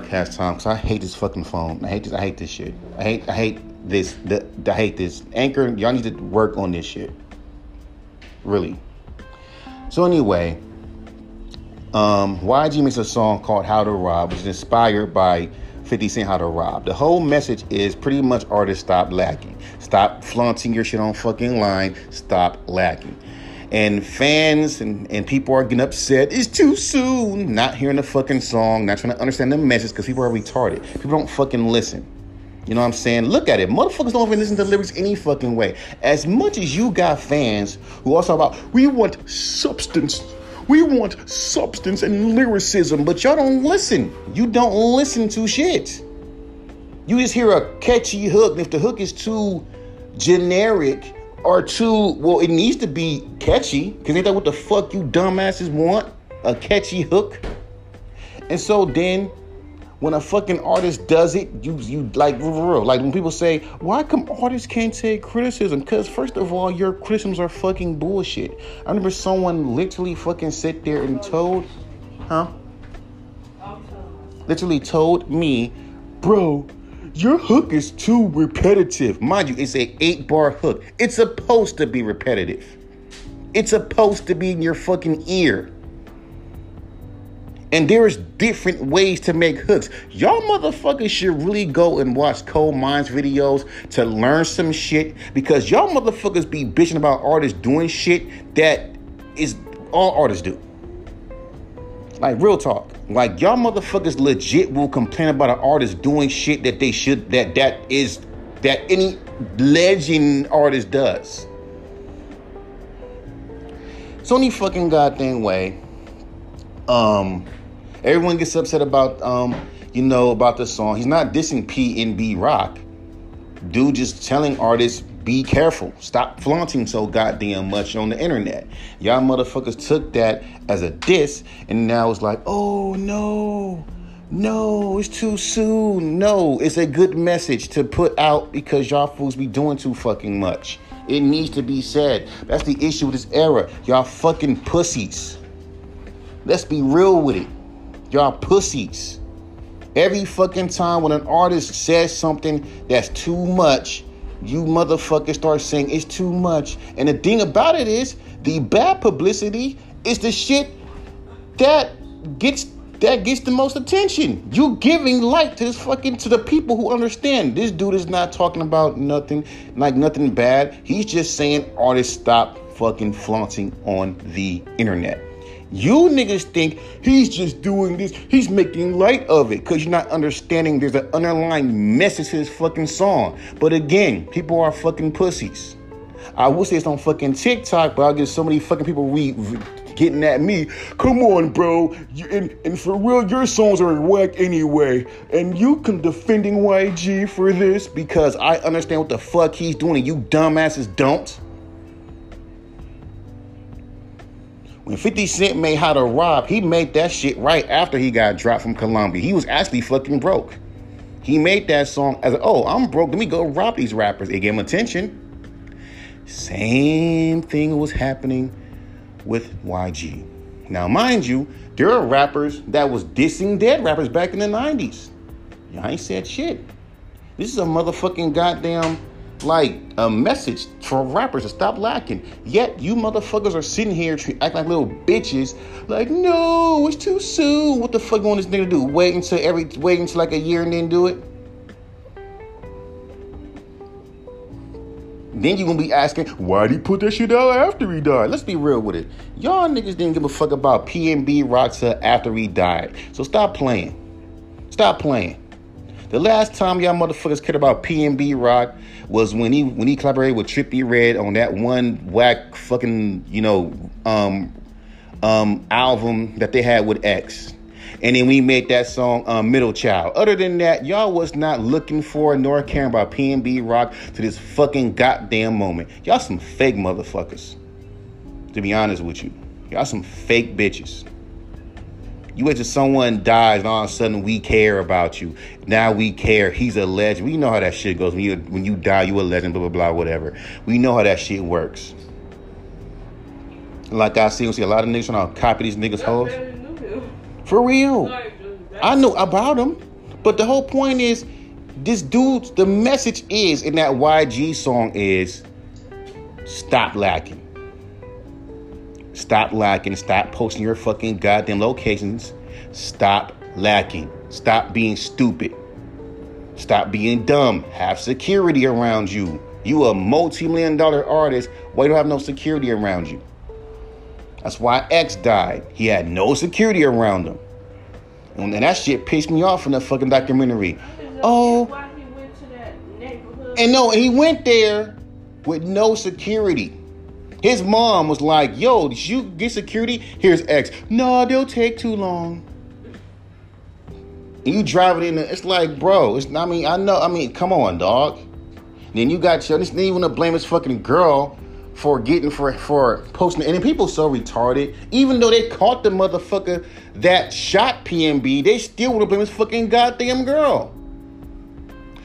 podcast time because I hate this fucking phone. I hate this. I hate this shit. I hate. I hate this. The, I hate this. Anchor, y'all need to work on this shit. Really. So anyway, um, YG makes a song called "How to Rob," which is inspired by 50 Cent How to Rob. The whole message is pretty much artists stop lacking. Stop flaunting your shit on fucking line. Stop lacking and fans and, and people are getting upset. It's too soon. Not hearing the fucking song, not trying to understand the message because people are retarded. People don't fucking listen. You know what I'm saying? Look at it. Motherfuckers don't even listen to lyrics any fucking way. As much as you got fans who also about, we want substance. We want substance and lyricism, but y'all don't listen. You don't listen to shit. You just hear a catchy hook, and if the hook is too generic, or two, well, it needs to be catchy, because ain't that what the fuck you dumbasses want? A catchy hook? And so then when a fucking artist does it, you you like real. Like when people say, why come artists can't take criticism? Because first of all, your criticisms are fucking bullshit. I remember someone literally fucking sit there and told, huh? Literally told me, bro, your hook is too repetitive. Mind you, it's a eight bar hook. It's supposed to be repetitive. It's supposed to be in your fucking ear. And there's different ways to make hooks. Y'all motherfuckers should really go and watch Cole Minds videos to learn some shit because y'all motherfuckers be bitching about artists doing shit that is all artists do. Like real talk. Like y'all motherfuckers legit will complain about an artist doing shit that they should that that is that any legend artist does. It's only fucking goddamn way. Um everyone gets upset about um, you know, about the song. He's not dissing PNB Rock. Dude just telling artists be careful. Stop flaunting so goddamn much on the internet. Y'all motherfuckers took that as a diss, and now it's like, oh no, no, it's too soon. No, it's a good message to put out because y'all fools be doing too fucking much. It needs to be said. That's the issue with this era. Y'all fucking pussies. Let's be real with it. Y'all pussies. Every fucking time when an artist says something that's too much, you motherfuckers start saying it's too much. And the thing about it is, the bad publicity is the shit that gets that gets the most attention. You giving light to this fucking to the people who understand. This dude is not talking about nothing like nothing bad. He's just saying artists stop fucking flaunting on the internet. You niggas think he's just doing this, he's making light of it because you're not understanding there's an underlying message to this fucking song. But again, people are fucking pussies. I will say it's on fucking TikTok, but I get so many fucking people re- getting at me. Come on, bro. You, and, and for real, your songs are whack anyway. And you can defending YG for this because I understand what the fuck he's doing and you dumbasses don't. When 50 Cent made How to Rob, he made that shit right after he got dropped from Columbia. He was actually fucking broke. He made that song as, oh, I'm broke. Let me go rob these rappers. It gave him attention. Same thing was happening with YG. Now, mind you, there are rappers that was dissing dead rappers back in the 90s. Y'all ain't said shit. This is a motherfucking goddamn like a message for rappers to stop lacking. Yet you motherfuckers are sitting here acting like little bitches. Like, no, it's too soon. What the fuck you want this nigga to do? Wait until every wait until like a year and then do it? Then you gonna be asking, why'd he put that shit out after he died? Let's be real with it. Y'all niggas didn't give a fuck about PNB Roxa after he died. So stop playing. Stop playing. The last time y'all motherfuckers cared about PNB Rock was when he when he collaborated with Trippie Redd on that one whack fucking you know um um album that they had with X. And then we made that song um, Middle Child. Other than that, y'all was not looking for nor caring about PNB Rock to this fucking goddamn moment. Y'all some fake motherfuckers. To be honest with you. Y'all some fake bitches. You wait till someone dies, and all of a sudden we care about you. Now we care. He's a legend. We know how that shit goes. When you when you die, you a legend. Blah blah blah. Whatever. We know how that shit works. Like I see, we see a lot of niggas trying to copy these niggas' hoes. For real. I know about him, but the whole point is, this dude. The message is in that YG song is, stop lacking. Stop lacking. Stop posting your fucking goddamn locations. Stop lacking. Stop being stupid. Stop being dumb. Have security around you. You a multi-million dollar artist. Why you don't have no security around you? That's why X died. He had no security around him. And that shit pissed me off in the fucking documentary. Oh. And no, he went there with no security. His mom was like, yo, did you get security? Here's X. No, they'll take too long. And you driving in, there, it's like, bro, it's I mean, I know, I mean, come on, dog. Then you got your, then you want to blame this fucking girl for getting for for posting and people so retarded. Even though they caught the motherfucker that shot PNB, they still want to blame this fucking goddamn girl.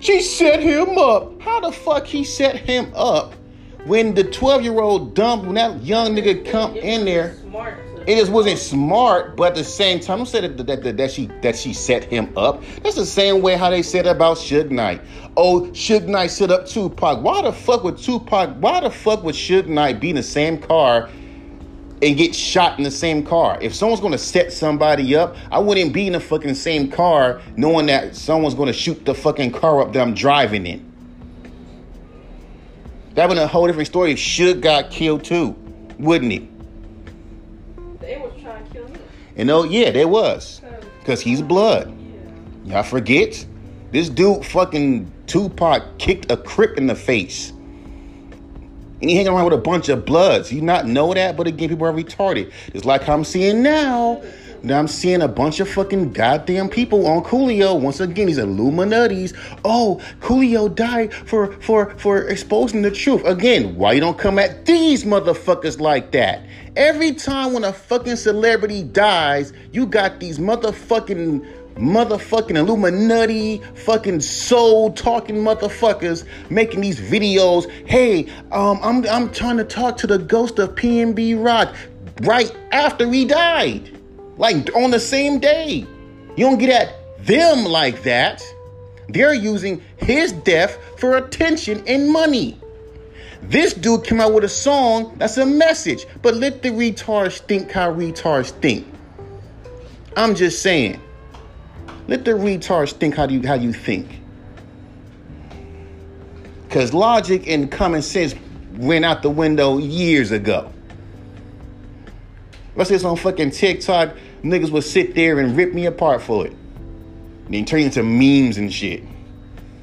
She set him up. How the fuck he set him up when the 12 year old dumb when that young nigga come in there? It just wasn't smart, but at the same time, don't say that, that, that, that, she that she set him up. That's the same way how they said about Suge Knight. Oh, Suge Knight set up Tupac. Why the fuck would Tupac? Why the fuck would Suge Knight be in the same car and get shot in the same car? If someone's gonna set somebody up, I wouldn't be in the fucking same car knowing that someone's gonna shoot the fucking car up that I'm driving in. That would be a whole different story if Suge got killed too, wouldn't it? And oh yeah, there was. Cause he's blood. Y'all forget? This dude fucking Tupac kicked a crip in the face. And he hanging around with a bunch of bloods. You not know that, but again, people are retarded. It's like I'm seeing now. Now I'm seeing a bunch of fucking goddamn people on Coolio. Once again, these Illuminati's. Oh, Coolio died for for for exposing the truth. Again, why you don't come at these motherfuckers like that? Every time when a fucking celebrity dies, you got these motherfucking motherfucking Illuminati, fucking soul talking motherfuckers making these videos. Hey, um, I'm I'm trying to talk to the ghost of PNB Rock right after he died, like on the same day. You don't get at them like that. They're using his death for attention and money. This dude came out with a song that's a message, but let the retards think how retards think. I'm just saying. Let the retards think how you how you think. Cause logic and common sense went out the window years ago. Let's say it's on fucking TikTok, niggas will sit there and rip me apart for it. And then turn into memes and shit.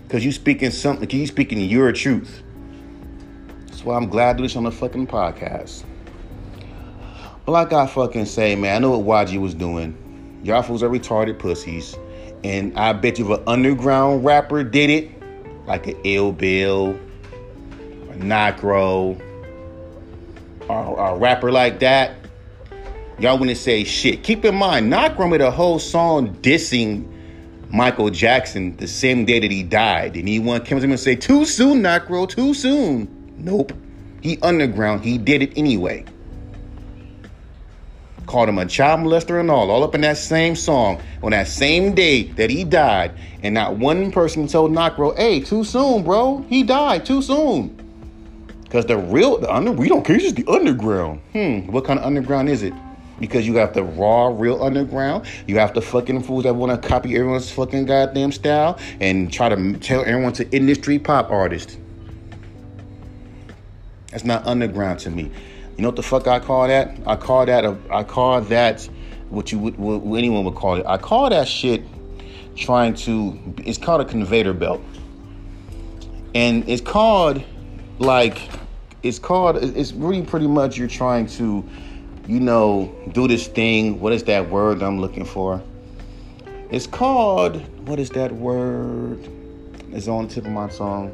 Cause you speaking something, cause you speaking your truth. That's why I'm glad to do this on the fucking podcast. But like I fucking say, man, I know what YG was doing. Y'all fools are retarded pussies. And I bet you if an underground rapper did it, like an Ill Bill, a Necro, or, a rapper like that, y'all wouldn't say shit. Keep in mind, Necro made a whole song dissing Michael Jackson the same day that he died. And he one came to him and say, Too soon, Necro, too soon. Nope. He underground. He did it anyway. Called him a child molester and all, all up in that same song on that same day that he died. And not one person told Necro, hey, too soon, bro. He died too soon. Because the real, the under, we don't care, it's just the underground. Hmm, what kind of underground is it? Because you have the raw, real underground. You have the fucking fools that want to copy everyone's fucking goddamn style and try to tell everyone to industry pop artist. That's not underground to me. You know what the fuck I call that? I call that a, I call that what you would what anyone would call it. I call that shit trying to it's called a conveyor belt. And it's called like it's called it's really pretty much you're trying to you know do this thing what is that word i'm looking for it's called what is that word it's on the tip of my tongue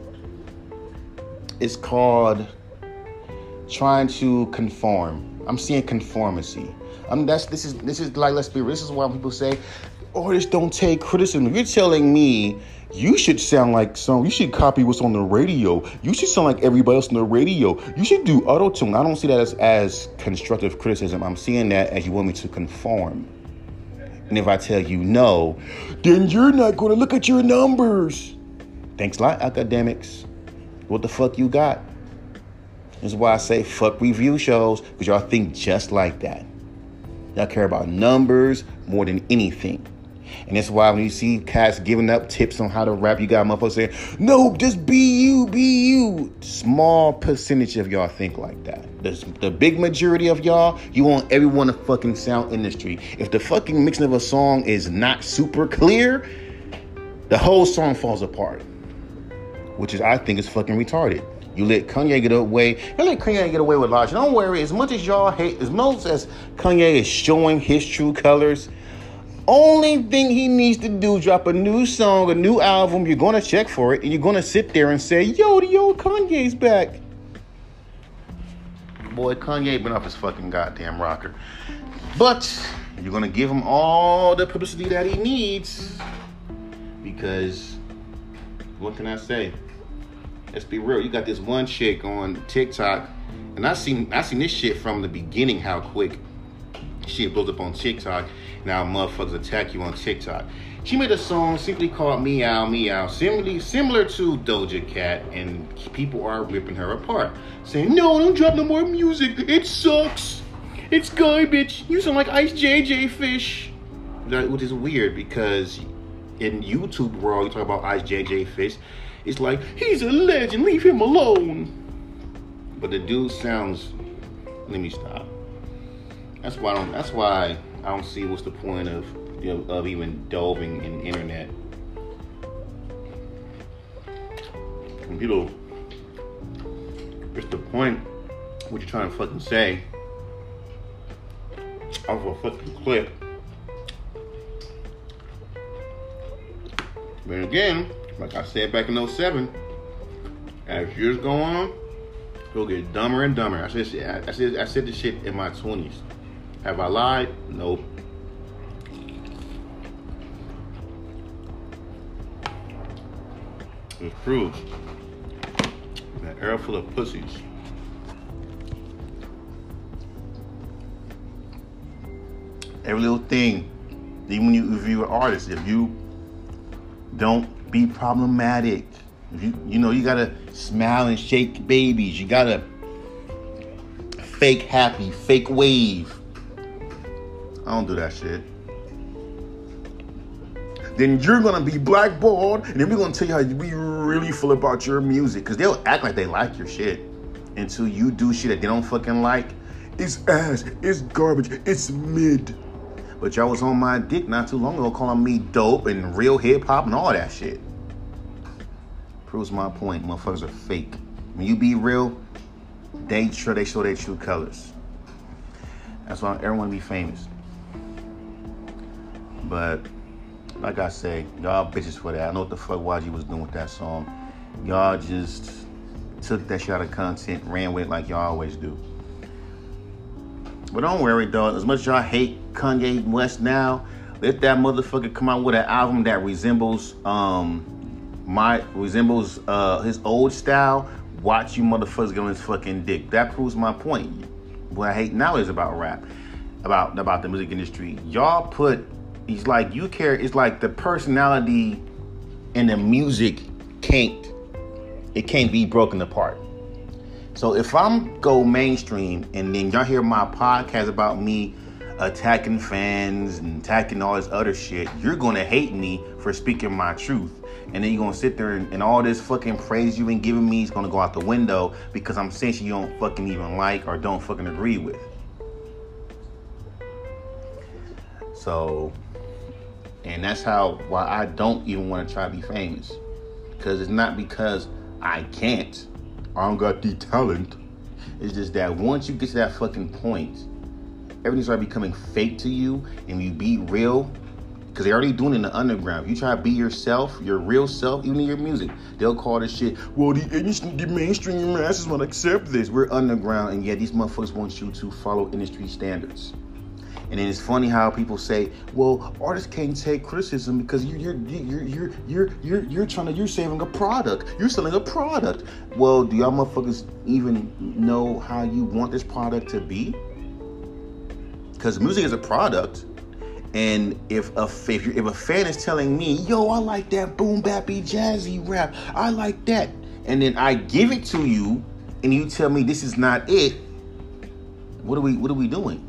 it's called trying to conform. I'm seeing conformity. I'm that's this is this is like let's be real. This is why people say, artists don't take criticism. You're telling me you should sound like some you should copy what's on the radio. You should sound like everybody else on the radio. You should do auto tune. I don't see that as, as constructive criticism. I'm seeing that as you want me to conform. And if I tell you no, then you're not going to look at your numbers. Thanks a lot, academics. What the fuck you got? This is why I say fuck review shows, because y'all think just like that. Y'all care about numbers more than anything. And that's why when you see cats giving up tips on how to rap, you got motherfuckers saying, no, just be you, be you. Small percentage of y'all think like that. The, the big majority of y'all, you want everyone to fucking sound industry. If the fucking mixing of a song is not super clear, the whole song falls apart. Which is, I think, is fucking retarded. You let Kanye get away. You let Kanye get away with logic. Don't worry. As much as y'all hate, as much as Kanye is showing his true colors, only thing he needs to do drop a new song, a new album. You're gonna check for it, and you're gonna sit there and say, "Yo, the old Kanye's back." Boy, Kanye been off his fucking goddamn rocker, but you're gonna give him all the publicity that he needs because what can I say? Let's be real. You got this one chick on TikTok, and I seen I seen this shit from the beginning. How quick shit blows up on TikTok now motherfuckers attack you on TikTok. She made a song simply called Meow Meow, similarly similar to Doja Cat, and people are ripping her apart, saying, "No, don't drop no more music. It sucks. It's garbage. You sound like Ice JJ Fish." That, which is weird because in YouTube world, you talk about Ice JJ Fish, it's like he's a legend. Leave him alone. But the dude sounds. Let me stop. That's why I don't. That's why I don't see what's the point of you know, of even delving in internet. You know, what's the point? What you're trying to fucking say off a fucking clip. But again, like I said back in 07, as years go on, you'll get dumber and dumber. I said, I said, I said this shit in my 20s. Have I lied? Nope. It's true. An air full of pussies. Every little thing, even when you if you're an artist, if you don't be problematic, you you know you gotta smile and shake babies, you gotta fake happy, fake wave. I don't do that shit. Then you're gonna be blackballed, and then we're gonna tell you how we really feel about your music. Cause they'll act like they like your shit until you do shit that they don't fucking like. It's ass, it's garbage, it's mid. But y'all was on my dick not too long ago calling me dope and real hip hop and all that shit. Proves my point. Motherfuckers are fake. When you be real, they sure they show their true colors. That's why everyone be famous. But like I say, y'all bitches for that. I know what the fuck YG was doing with that song. Y'all just took that shit out of content, ran with it like y'all always do. But don't worry, dog. As much as y'all hate Kanye West now, let that motherfucker come out with an album that resembles um my resembles uh his old style. Watch you motherfuckers get on his fucking dick. That proves my point. What I hate now is about rap, about about the music industry. Y'all put he's like you care it's like the personality and the music can't it can't be broken apart. So if i'm go mainstream and then y'all hear my podcast about me attacking fans and attacking all this other shit you're gonna hate me for speaking my truth. And then you're gonna sit there and, and all this fucking praise you been giving me is gonna go out the window because i'm saying you don't fucking even like or don't fucking agree with. So and that's how why I don't even want to try to be famous. Because it's not because I can't. I don't got the talent. It's just that once you get to that fucking point, everything starts becoming fake to you and you be real. Because they're already doing it in the underground. If you try to be yourself, your real self, even in your music, they'll call this shit, well, the, the mainstream masses won't accept this. We're underground, and yet these motherfuckers want you to follow industry standards. And it's funny how people say, "Well, artists can't take criticism because you, you're you're you're you're you're you're trying to you're saving a product. You're selling a product." Well, do y'all motherfuckers even know how you want this product to be? Because music is a product, And if a if, if a fan is telling me, "Yo, I like that boom bappy jazzy rap. I like that," and then I give it to you, and you tell me this is not it, what are we what are we doing?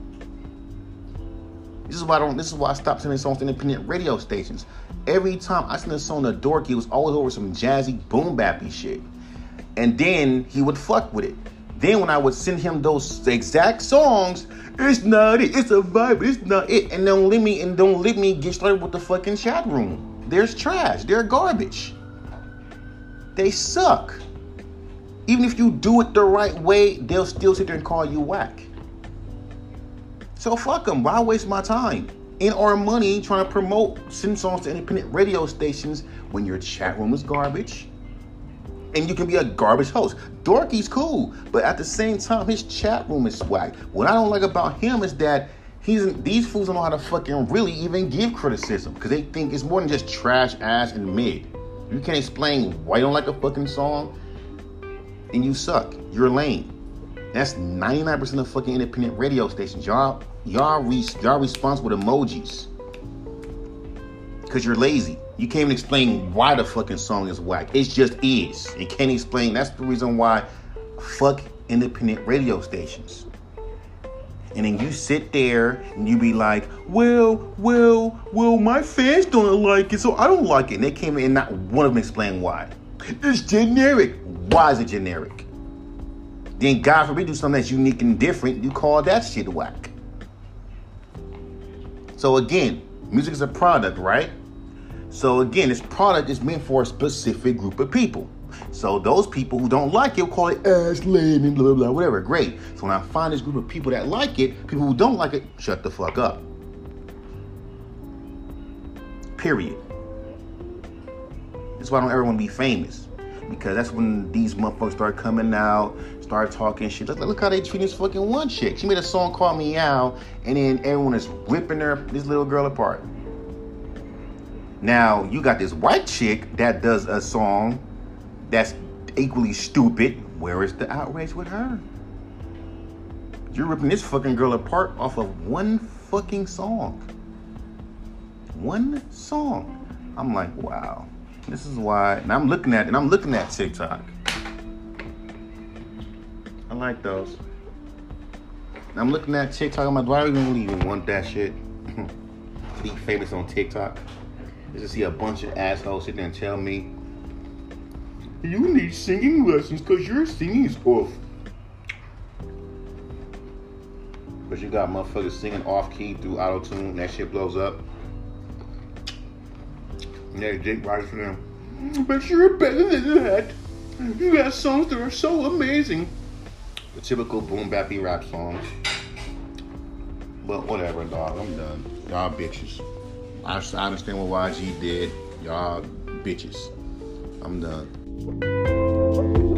This is why I don't. This is why I stopped sending songs to independent radio stations. Every time I sent a song to Dorky, it was always over some jazzy boom bappy shit, and then he would fuck with it. Then when I would send him those exact songs, it's not it. It's a vibe. It's not it. And don't let me and don't let me get started with the fucking chat room. There's trash. They're garbage. They suck. Even if you do it the right way, they'll still sit there and call you whack. So fuck them. Why waste my time and our money trying to promote send songs to independent radio stations when your chat room is garbage? and you can be a garbage host. Dorky's cool, but at the same time, his chat room is whack. What I don't like about him is that he's these fools don't know how to fucking really even give criticism because they think it's more than just trash, ass, and mid. You can't explain why you don't like a fucking song, and you suck. You're lame. That's 99% of fucking independent radio stations. Y'all, y'all, re- y'all responsible with emojis because you're lazy. You can't even explain why the fucking song is whack. It just is. You can't explain. That's the reason why fuck independent radio stations. And then you sit there and you be like, well, well, well, my fans don't like it, so I don't like it. And they came in and not one of them explain why. It's generic. Why is it generic? Then God forbid do something that's unique and different, you call that shit whack. So again, music is a product, right? So again, this product is meant for a specific group of people. So those people who don't like it will call it ass lame and blah blah blah, whatever. Great. So when I find this group of people that like it, people who don't like it, shut the fuck up. Period. That's why I don't ever want to be famous. Because that's when these motherfuckers start coming out, start talking shit. Look, look how they treat this fucking one chick. She made a song called Meow, and then everyone is ripping her this little girl apart. Now you got this white chick that does a song that's equally stupid. Where is the outrage with her? You're ripping this fucking girl apart off of one fucking song. One song. I'm like, wow. This is why, and I'm looking at, and I'm looking at TikTok. Like those. I'm looking at TikTok. I'm like, why do I even even want that shit? to be famous on TikTok Just to see a bunch of assholes sit there and tell me you need singing lessons because your singing is off. But you got motherfuckers singing off key through auto tune, that shit blows up. And they dick right for them. Mm, but you're better than that. You got songs that are so amazing. The typical boom bappy rap songs. But whatever, dog. I'm done. Y'all bitches. I, I understand what YG did. Y'all bitches. I'm done.